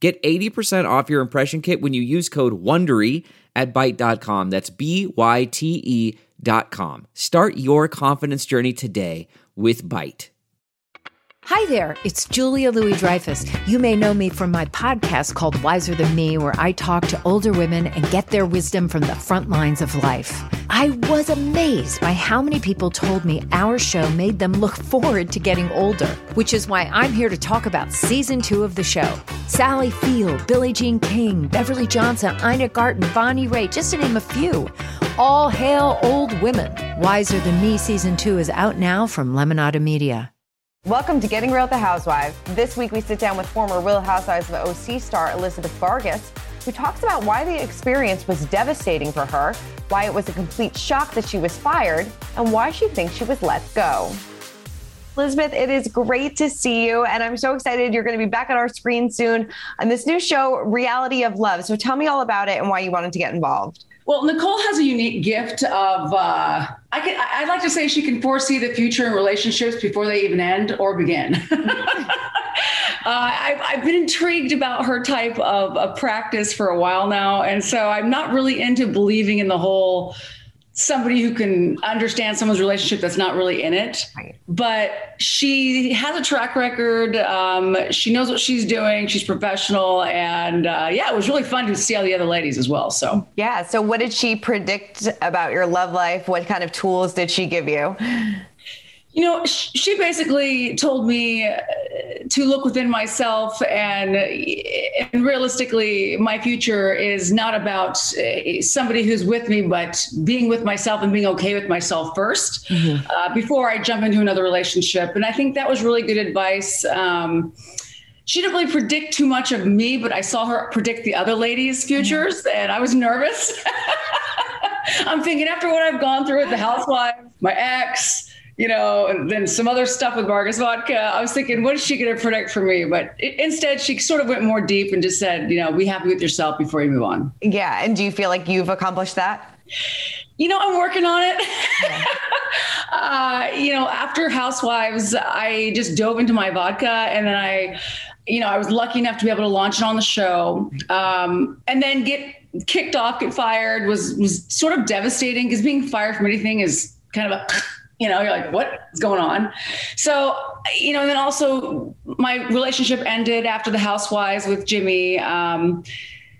Get 80% off your impression kit when you use code WONDERY at Byte.com. That's B-Y-T-E dot com. Start your confidence journey today with Byte. Hi there, it's Julia Louis Dreyfus. You may know me from my podcast called Wiser Than Me, where I talk to older women and get their wisdom from the front lines of life. I was amazed by how many people told me our show made them look forward to getting older, which is why I'm here to talk about season two of the show. Sally Field, Billie Jean King, Beverly Johnson, Ina Garten, Bonnie Raitt, just to name a few. All hail old women. Wiser Than Me season two is out now from Lemonada Media. Welcome to Getting Real with the Housewives. This week we sit down with former Real Housewives of OC star Elizabeth Vargas, who talks about why the experience was devastating for her, why it was a complete shock that she was fired, and why she thinks she was let go. Elizabeth, it is great to see you, and I'm so excited you're going to be back on our screen soon on this new show, Reality of Love. So tell me all about it and why you wanted to get involved. Well, Nicole has a unique gift of uh, I can I'd like to say she can foresee the future in relationships before they even end or begin. uh, I've, I've, been intrigued about her type of, of practice for a while now, and so I'm not really into believing in the whole somebody who can understand someone's relationship that's not really in it. Right. But she has a track record. Um, she knows what she's doing. She's professional. And uh, yeah, it was really fun to see all the other ladies as well. So, yeah. So, what did she predict about your love life? What kind of tools did she give you? You know, she basically told me uh, to look within myself, and, and realistically, my future is not about uh, somebody who's with me, but being with myself and being okay with myself 1st mm-hmm. uh, before I jump into another relationship. And I think that was really good advice. Um, she didn't really predict too much of me, but I saw her predict the other ladies' futures, mm-hmm. and I was nervous. I'm thinking after what I've gone through with the housewife, my ex, you know, and then some other stuff with Vargas vodka. I was thinking, what is she going to predict for me? But it, instead, she sort of went more deep and just said, you know, be happy with yourself before you move on. Yeah. And do you feel like you've accomplished that? You know, I'm working on it. Yeah. uh, you know, after Housewives, I just dove into my vodka and then I, you know, I was lucky enough to be able to launch it on the show um, and then get kicked off, get fired was, was sort of devastating because being fired from anything is kind of a you know you're like what's going on? So you know and then also my relationship ended after the housewives with jimmy um,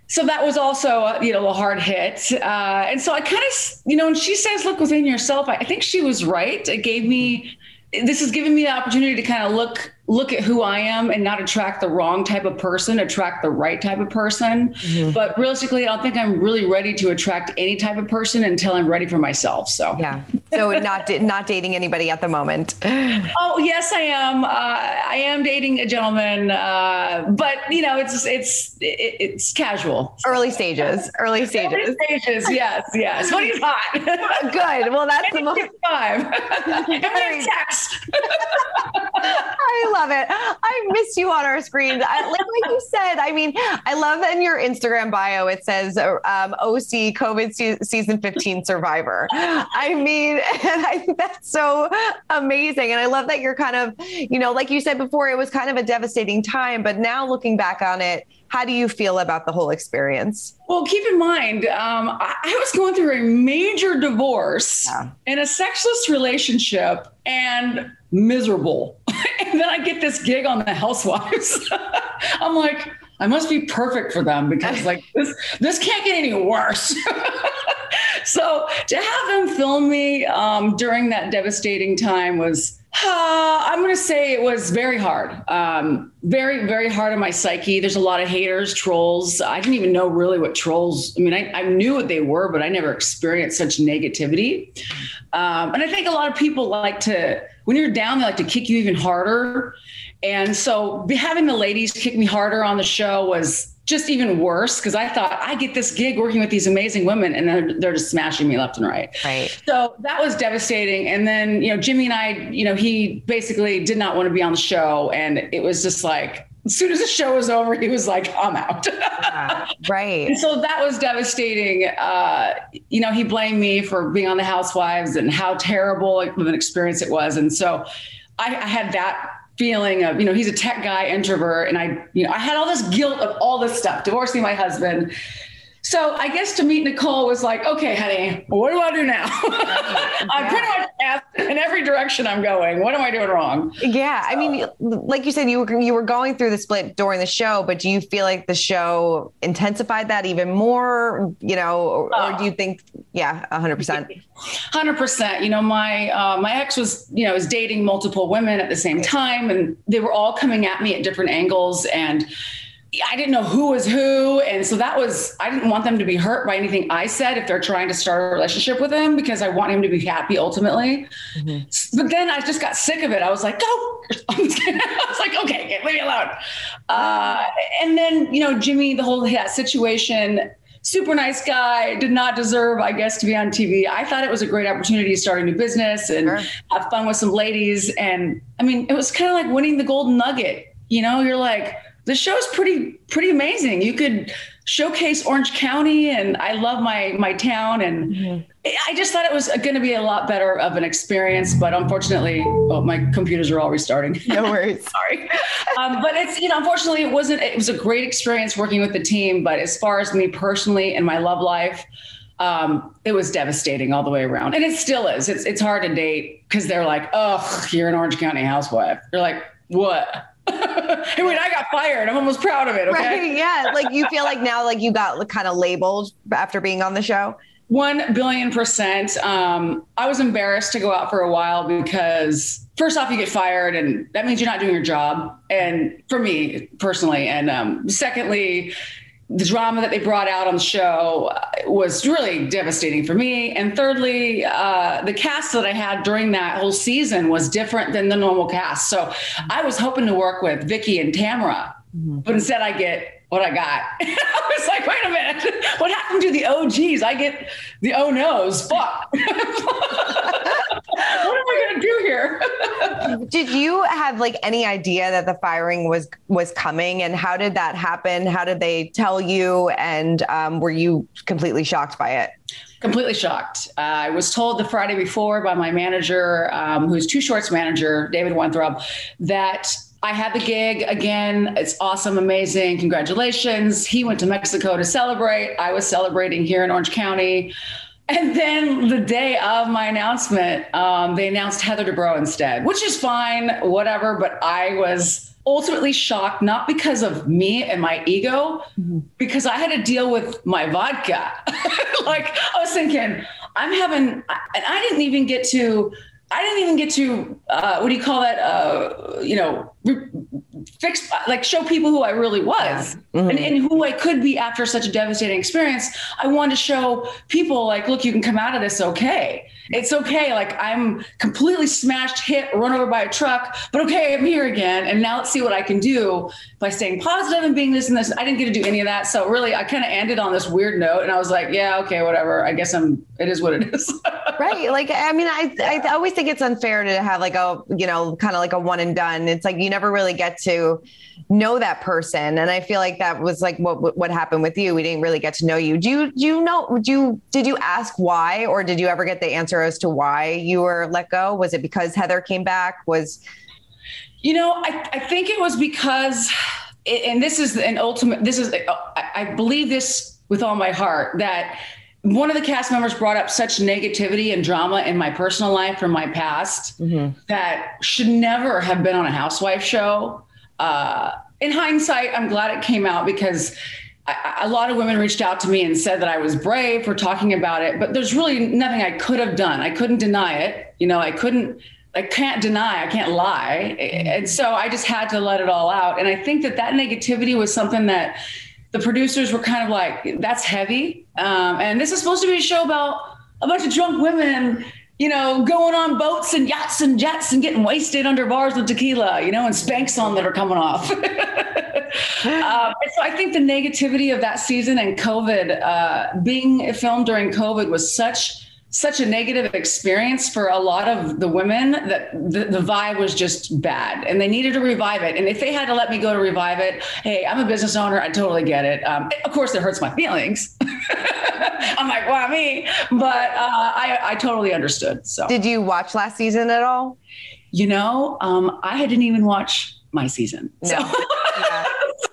so that was also you know a hard hit uh, and so i kind of you know when she says look within yourself I, I think she was right. It gave me this has given me the opportunity to kind of look look at who I am and not attract the wrong type of person, attract the right type of person. Mm-hmm. But realistically, I don't think I'm really ready to attract any type of person until I'm ready for myself. So yeah, so not not dating anybody at the moment. Oh yes, I am. Uh, I am dating a gentleman, uh, but you know, it's it's it's casual. Early stages. Early stages. Early stages. Yes, yes. When he's hot. Good. Well, that's the most five. and text. I love it. I miss you on our screens. I, like, like, you said, I mean, I love that in your Instagram bio, it says um, OC COVID se- season 15 survivor. I mean, and I think that's so amazing. And I love that you're kind of, you know, like you said before, it was kind of a devastating time, but now looking back on it, how do you feel about the whole experience? Well, keep in mind, um, I, I, was going through a major divorce yeah. in a sexless relationship and miserable. and then I get this gig on the Housewives. I'm like, I must be perfect for them because like this this can't get any worse. so to have them film me um, during that devastating time was uh, I'm going to say it was very hard. Um, very, very hard on my psyche. There's a lot of haters, trolls. I didn't even know really what trolls, I mean, I, I knew what they were, but I never experienced such negativity. Um, and I think a lot of people like to, when you're down, they like to kick you even harder. And so having the ladies kick me harder on the show was just even worse because I thought I get this gig working with these amazing women and they're, they're just smashing me left and right. Right. So that was devastating. And then, you know, Jimmy and I, you know, he basically did not want to be on the show. And it was just like, as soon as the show was over, he was like, I'm out. yeah, right. And so that was devastating. Uh, you know, he blamed me for being on the Housewives and how terrible of an experience it was. And so I, I had that feeling of, you know, he's a tech guy, introvert. And I, you know, I had all this guilt of all this stuff, divorcing my husband. So I guess to meet Nicole was like, okay, honey, what do I do now? I'm pretty much asked in every direction I'm going. What am I doing wrong? Yeah, I mean, like you said, you were you were going through the split during the show, but do you feel like the show intensified that even more? You know, or, or do you think, yeah, hundred percent, hundred percent. You know, my uh, my ex was you know was dating multiple women at the same time, and they were all coming at me at different angles, and I didn't know who was who. And so that was, I didn't want them to be hurt by anything I said if they're trying to start a relationship with him because I want him to be happy ultimately. Mm-hmm. But then I just got sick of it. I was like, go. I was like, okay, leave me alone. Uh, and then, you know, Jimmy, the whole that situation, super nice guy, did not deserve, I guess, to be on TV. I thought it was a great opportunity to start a new business and sure. have fun with some ladies. And I mean, it was kind of like winning the golden nugget. You know, you're like, the show's pretty pretty amazing. You could showcase Orange County, and I love my my town, and mm-hmm. I just thought it was going to be a lot better of an experience. But unfortunately, oh, my computers are all restarting. No worries. Sorry, um, but it's you know unfortunately it wasn't. It was a great experience working with the team, but as far as me personally and my love life. Um, it was devastating all the way around, and it still is. It's it's hard to date because they're like, "Oh, you're an Orange County housewife." You're like, "What?" I mean, I got fired. I'm almost proud of it. Okay. Right, yeah. Like you feel like now, like you got kind of labeled after being on the show. One billion percent. Um, I was embarrassed to go out for a while because first off, you get fired, and that means you're not doing your job. And for me personally, and um, secondly, the drama that they brought out on the show uh, was really devastating for me. And thirdly, uh, the cast that I had during that whole season was different than the normal cast. So I was hoping to work with Vicki and Tamra, mm-hmm. but instead I get what I got. I was like, wait a minute, what happened to the OGs? I get the oh no's. Fuck. what am I gonna do here? Did you have like any idea that the firing was was coming, and how did that happen? How did they tell you, and um, were you completely shocked by it? completely shocked. Uh, I was told the Friday before by my manager, um, who's Two Short's manager, David Weintraub, that I had the gig again. It's awesome, amazing. Congratulations. He went to Mexico to celebrate. I was celebrating here in Orange County. And then the day of my announcement, um, they announced Heather Dubrow instead, which is fine, whatever. But I was ultimately shocked, not because of me and my ego, mm-hmm. because I had to deal with my vodka. like I was thinking, I'm having, and I didn't even get to I didn't even get to uh, what do you call that? Uh, you know, re- fix like show people who I really was yeah. mm-hmm. and, and, who I could be after such a devastating experience. I wanted to show people like, look, you can come out of this okay. It's okay. Like I'm completely smashed, hit, run over by a truck, but okay, I'm here again. And now let's see what I can do by staying positive and being this and this. I didn't get to do any of that. So really, I kind of ended on this weird note, and I was like, yeah, okay, whatever. I guess I'm. It is what it is. right. Like I mean, I I always think it's unfair to have like a you know kind of like a one and done. It's like you never really get to know that person, and I feel like that was like what what happened with you. We didn't really get to know you. Do you do you know? Do you did you ask why, or did you ever get the answer as to why you were let go? Was it because Heather came back? Was you know, I, I think it was because, and this is an ultimate, this is, I believe this with all my heart that one of the cast members brought up such negativity and drama in my personal life from my past mm-hmm. that should never have been on a housewife show. Uh, in hindsight, I'm glad it came out because I, a lot of women reached out to me and said that I was brave for talking about it, but there's really nothing I could have done. I couldn't deny it. You know, I couldn't I can't deny, I can't lie. And so I just had to let it all out. And I think that that negativity was something that the producers were kind of like, that's heavy. Um, and this is supposed to be a show about a bunch of drunk women you know, going on boats and yachts and jets and getting wasted under bars with tequila, you know, and Spanx on that are coming off. um, so I think the negativity of that season and COVID, uh, being filmed during COVID was such such a negative experience for a lot of the women that the, the, vibe was just bad and they needed to revive it. And if they had to let me go to revive it, hey, I'm a business owner. I totally get it. Um, of course, it hurts my feelings. I'm like, why me. But uh, I, I totally understood. So, did you watch last season at all? You know, um, I didn't even watch my season. No. So.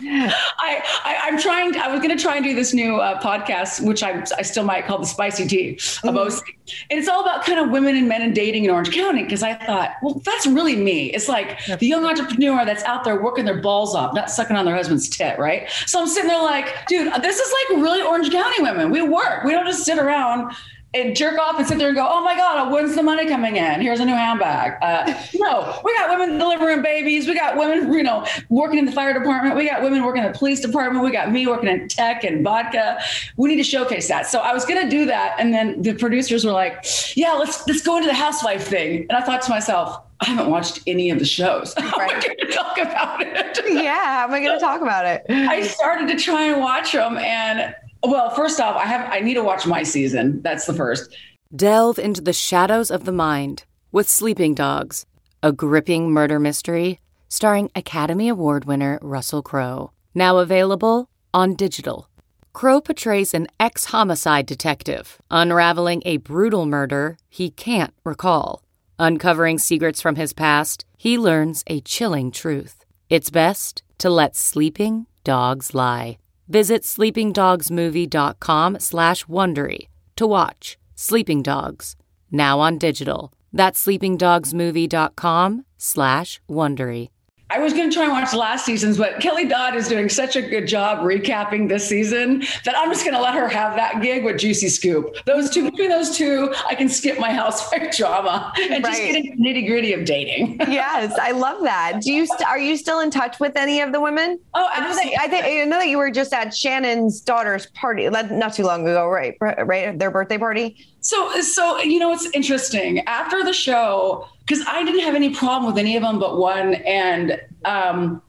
I, I am trying. I was going to try and do this new uh, podcast, which I I still might call the spicy tea of mm-hmm. OC, and it's all about kind of women and men and dating in Orange County. Because I thought, well, that's really me. It's like the young entrepreneur that's out there working their balls off, not sucking on their husband's tit, right? So I'm sitting there like, dude, this is like really Orange County women. We work. We don't just sit around and jerk off and sit there and go, oh my God, when's the money coming in? Here's a new handbag. Uh, no, we got women delivering babies. We got women, you know, working in the fire department. We got women working in the police department. We got me working in tech and vodka. We need to showcase that. So I was going to do that. And then the producers were like, yeah, let's, let's go into the housewife thing. And I thought to myself, I haven't watched any of the shows. How right. am I going to talk about it? yeah, how am I going to talk about it? I started to try and watch them and well, first off, I have I need to watch my season. That's the first. Delve into the shadows of the mind with Sleeping Dogs, a gripping murder mystery starring Academy Award winner Russell Crowe. Now available on digital. Crowe portrays an ex homicide detective unraveling a brutal murder he can't recall. Uncovering secrets from his past, he learns a chilling truth. It's best to let sleeping dogs lie. Visit sleepingdogsmovie.com slash Wondery to watch Sleeping Dogs, now on digital. That's sleepingdogsmovie.com slash Wondery. I was going to try and watch last season's, but Kelly Dodd is doing such a good job recapping this season that I'm just going to let her have that gig with Juicy Scoop. Those two, between those two, I can skip my housewife drama and right. just get into nitty gritty of dating. yes, I love that. Do you st- are you still in touch with any of the women? Oh, absolutely. I, think I know that you were just at Shannon's daughter's party not too long ago, right? Right, their birthday party. So, so you know, it's interesting. After the show, because I didn't have any problem with any of them but one, and um,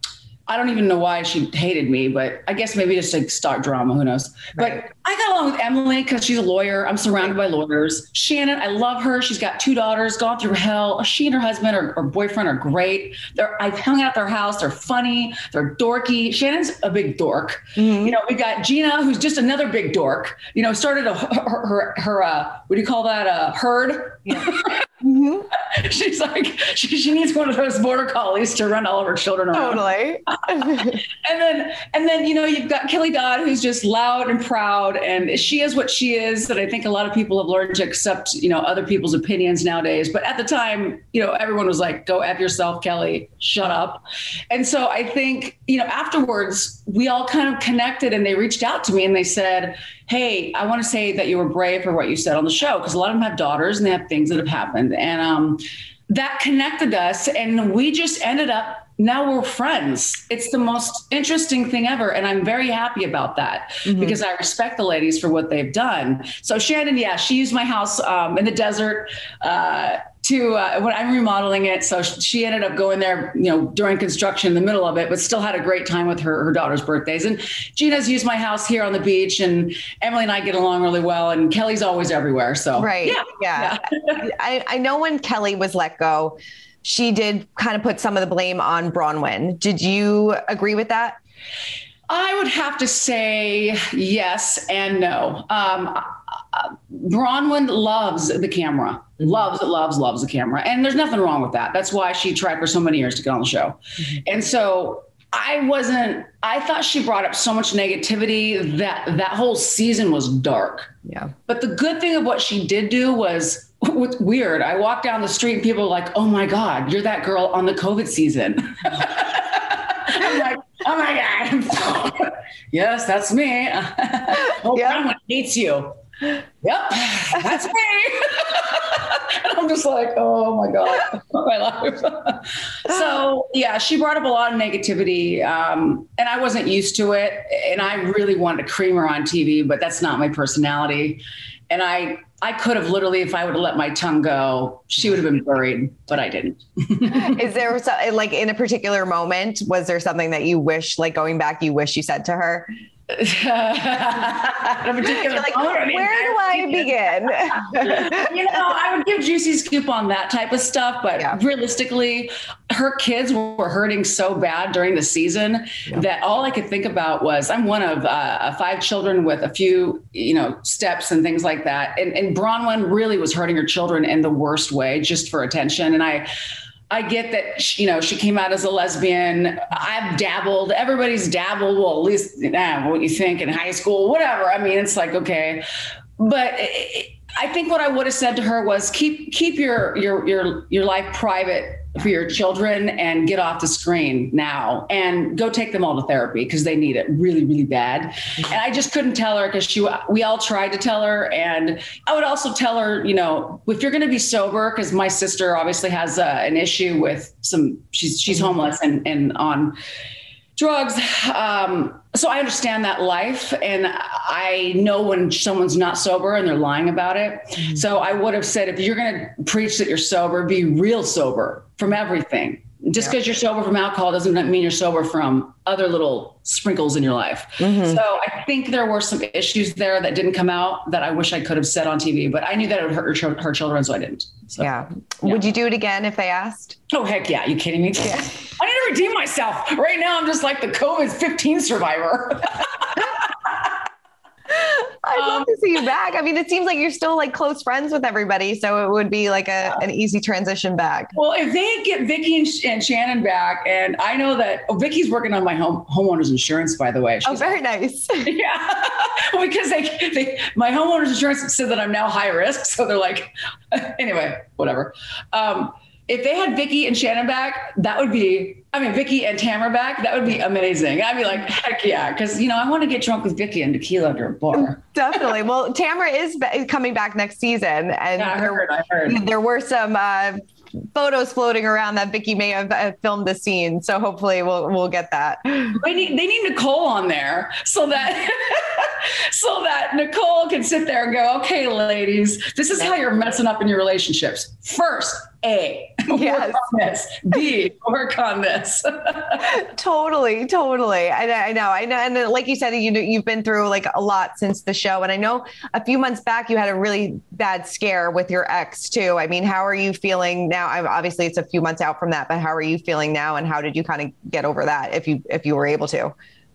I don't even know why she hated me, but I guess maybe just like start drama. Who knows? Right. But I got along with Emily because she's a lawyer. I'm surrounded by lawyers. Shannon, I love her. She's got two daughters, gone through hell. She and her husband or, or boyfriend are great. They're I've hung out at their house. They're funny. They're dorky. Shannon's a big dork. Mm-hmm. You know, we got Gina, who's just another big dork. You know, started a her her, her uh, what do you call that? A herd. Yeah. She's like she, she needs one of those border collies to run all of her children around. Totally. and then and then you know you've got Kelly Dodd who's just loud and proud and she is what she is that I think a lot of people have learned to accept you know other people's opinions nowadays but at the time you know everyone was like go f yourself Kelly shut up and so I think you know afterwards we all kind of connected and they reached out to me and they said hey I want to say that you were brave for what you said on the show because a lot of them have daughters and they have things that have happened and um that connected us and we just ended up now we're friends. It's the most interesting thing ever. And I'm very happy about that mm-hmm. because I respect the ladies for what they've done. So, Shannon, yeah, she used my house um, in the desert. Uh, to uh, when I'm remodeling it. So she ended up going there, you know, during construction in the middle of it, but still had a great time with her, her daughter's birthdays. And Gina's used my house here on the beach and Emily and I get along really well and Kelly's always everywhere. So right. Yeah. Yeah. yeah. I, I know when Kelly was let go, she did kind of put some of the blame on Braunwyn. Did you agree with that? I would have to say yes and no. Um, uh, Braunwyn loves the camera, loves, it, loves, loves the camera. And there's nothing wrong with that. That's why she tried for so many years to get on the show. Mm-hmm. And so I wasn't, I thought she brought up so much negativity that that whole season was dark. Yeah. But the good thing of what she did do was what's weird. I walked down the street and people are like, "Oh my god, you're that girl on the COVID season." I'm like, "Oh my god, yes, that's me." oh, yep. hates you. Yep, that's me. And like, oh my god, my life. so yeah, she brought up a lot of negativity, um, and I wasn't used to it, and I really wanted to cream her on TV, but that's not my personality and I I could have literally, if I would have let my tongue go, she would have been buried, but I didn't. Is there like in a particular moment, was there something that you wish, like going back, you wish you said to her? Like, where do I begin? you know, I would give juicy scoop on that type of stuff, but yeah. realistically, her kids were hurting so bad during the season yeah. that all I could think about was I'm one of uh, five children with a few, you know, steps and things like that, and, and Braunwyn really was hurting her children in the worst way, just for attention, and I. I get that she, you know she came out as a lesbian. I've dabbled. Everybody's dabbled. Well, at least nah, what you think in high school, whatever. I mean, it's like okay, but it, I think what I would have said to her was keep keep your your your your life private for your children and get off the screen now and go take them all to therapy because they need it really really bad and i just couldn't tell her because she we all tried to tell her and i would also tell her you know if you're going to be sober because my sister obviously has uh, an issue with some she's she's homeless and and on drugs. Um, so I understand that life, and I know when someone's not sober and they're lying about it. Mm-hmm. So I would have said, if you're going to preach that you're sober, be real sober from everything. Just because yeah. you're sober from alcohol doesn't mean you're sober from other little sprinkles in your life. Mm-hmm. So I think there were some issues there that didn't come out that I wish I could have said on TV, but I knew that it would hurt her, her children, so I didn't. So, yeah. yeah. Would you do it again if they asked? Oh heck yeah! You kidding me? Yeah. I need to redeem myself. Right now, I'm just like the COVID 15 survivor. I'd um, love to see you back. I mean, it seems like you're still like close friends with everybody, so it would be like a, an easy transition back. Well, if they get Vicki and, and Shannon back, and I know that oh, Vicki's working on my home homeowners insurance, by the way. Oh, She's, oh, very nice. Yeah, because they, they my homeowners insurance said that I'm now high risk, so they're like, anyway, whatever. Um, if they had Vicki and Shannon back, that would be, I mean, Vicki and Tamra back, that would be amazing. I'd be like, heck yeah. Cause, you know, I want to get drunk with Vicki and tequila under a bar. Definitely. Well, Tamra is coming back next season. And yeah, I heard, I heard. there were some uh, photos floating around that Vicki may have uh, filmed the scene. So hopefully we'll we'll get that. They need they need Nicole on there so that so that Nicole can sit there and go, okay, ladies, this is how you're messing up in your relationships. First, A, yes. work on this. B, work on this. totally, totally. I, I, know, I know. And like you said, you know, you've been through like a lot since the show. And I know a few months back you had a really bad scare with your ex too. I mean, how are you feeling now? I'm, obviously, it's a few months out from that, but how are you feeling now? And how did you kind of get over that if you if you were able to?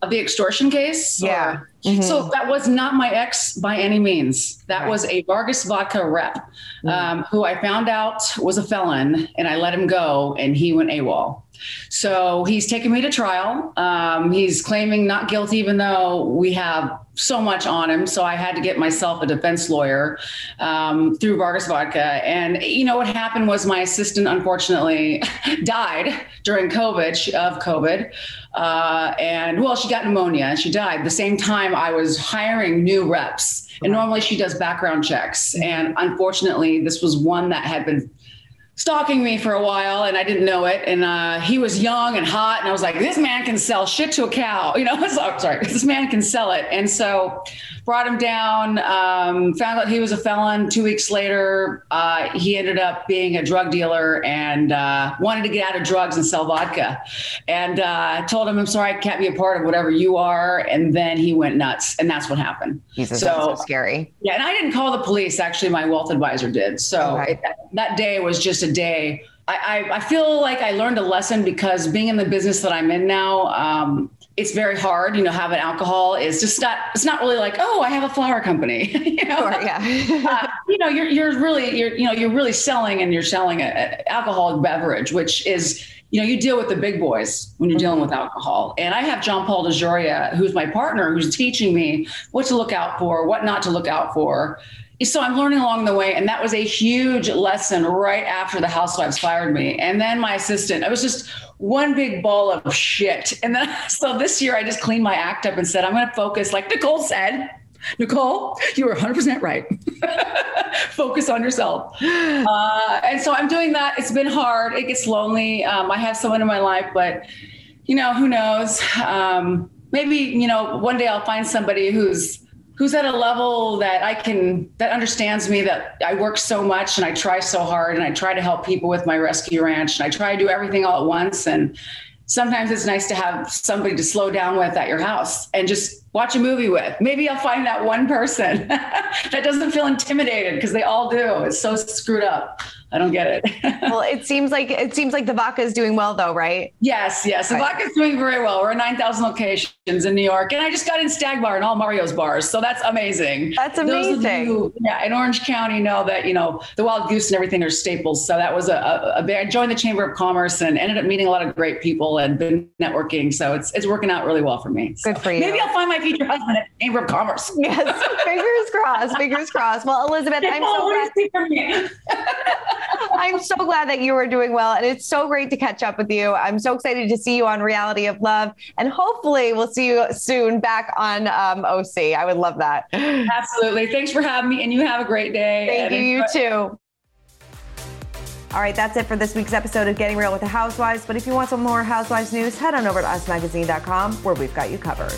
The extortion case? Yeah. Mm-hmm. So that was not my ex by any means. That right. was a Vargas Vodka rep mm-hmm. um, who I found out was a felon and I let him go and he went AWOL. So he's taken me to trial. Um, he's claiming not guilty, even though we have so much on him. So I had to get myself a defense lawyer um, through Vargas Vodka. And you know what happened was my assistant unfortunately died during COVID of COVID, uh, and well, she got pneumonia and she died the same time I was hiring new reps. And normally she does background checks, and unfortunately, this was one that had been stalking me for a while and I didn't know it. And uh, he was young and hot. And I was like, this man can sell shit to a cow. You know, so, sorry, this man can sell it. And so brought him down, um, found out he was a felon. Two weeks later, uh, he ended up being a drug dealer and uh, wanted to get out of drugs and sell vodka. And I uh, told him, I'm sorry, I can't be a part of whatever you are. And then he went nuts. And that's what happened. Jesus, so, so scary. Yeah. And I didn't call the police. Actually, my wealth advisor did. So okay. it, that day was just a day. I, I, I, feel like I learned a lesson because being in the business that I'm in now, um, it's very hard. You know, having alcohol is just not. It's not really like, oh, I have a flower company. you know, sure, yeah. uh, you know, you're you're really you're you know you're really selling and you're selling an alcoholic beverage, which is you know you deal with the big boys when you're dealing with alcohol. And I have John Paul DeJoria, who's my partner, who's teaching me what to look out for, what not to look out for so I'm learning along the way. And that was a huge lesson right after the housewives fired me. And then my assistant, I was just one big ball of shit. And then, so this year I just cleaned my act up and said, I'm going to focus, like Nicole said, Nicole, you were 100% right. Focus on yourself. Uh, and so I'm doing that. It's been hard. It gets lonely. Um, I have someone in my life, but you know, who knows? Um, maybe, you know, one day I'll find somebody who's who's at a level that I can that understands me that I work so much and I try so hard and I try to help people with my rescue ranch and I try to do everything all at once and sometimes it's nice to have somebody to slow down with at your house and just watch a movie with. Maybe I'll find that one person that doesn't feel intimidated because they all do. It's so screwed up. I don't get it. well, it seems like it seems like the vodka is doing well, though, right? Yes, yes. The right. vodka is doing very well. We're at nine thousand locations in New York, and I just got in Stag Bar and all Mario's bars, so that's amazing. That's amazing. Who, yeah, in Orange County know that you know the Wild Goose and everything are staples. So that was a, a, a I joined the Chamber of Commerce and ended up meeting a lot of great people and been networking. So it's it's working out really well for me. Good so for you. Maybe I'll find my future husband at Chamber of Commerce. Yes, fingers crossed. Fingers crossed. Well, Elizabeth, I'm so glad. I'm so glad that you are doing well. And it's so great to catch up with you. I'm so excited to see you on Reality of Love. And hopefully we'll see you soon back on um, OC. I would love that. Absolutely. Thanks for having me. And you have a great day. Thank you. You too. All right, that's it for this week's episode of Getting Real with the Housewives. But if you want some more Housewives news, head on over to usmagazine.com where we've got you covered.